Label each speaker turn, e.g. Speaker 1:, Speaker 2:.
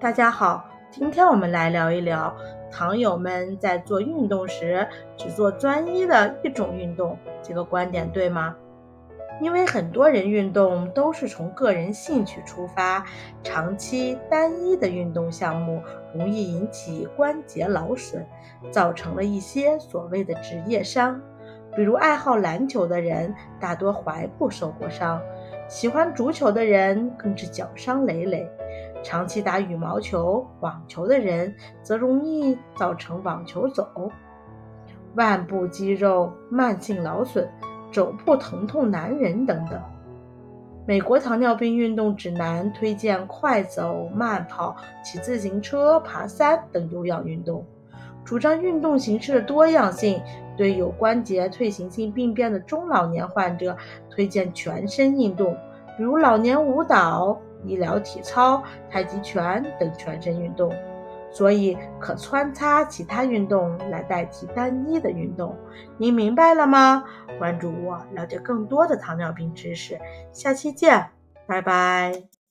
Speaker 1: 大家好，今天我们来聊一聊糖友们在做运动时只做专一的一种运动，这个观点对吗？因为很多人运动都是从个人兴趣出发，长期单一的运动项目容易引起关节劳损，造成了一些所谓的职业伤。比如爱好篮球的人，大多踝部受过伤。喜欢足球的人更是脚伤累累，长期打羽毛球、网球的人则容易造成网球肘、腕部肌肉慢性劳损、肘部疼痛难忍等等。美国糖尿病运动指南推荐快走、慢跑、骑自行车、爬山等有氧运动，主张运动形式的多样性。对有关节退行性病变的中老年患者，推荐全身运动，比如老年舞蹈、医疗体操、太极拳等全身运动。所以可穿插其他运动来代替单一的运动。您明白了吗？关注我，了解更多的糖尿病知识。下期见，拜拜。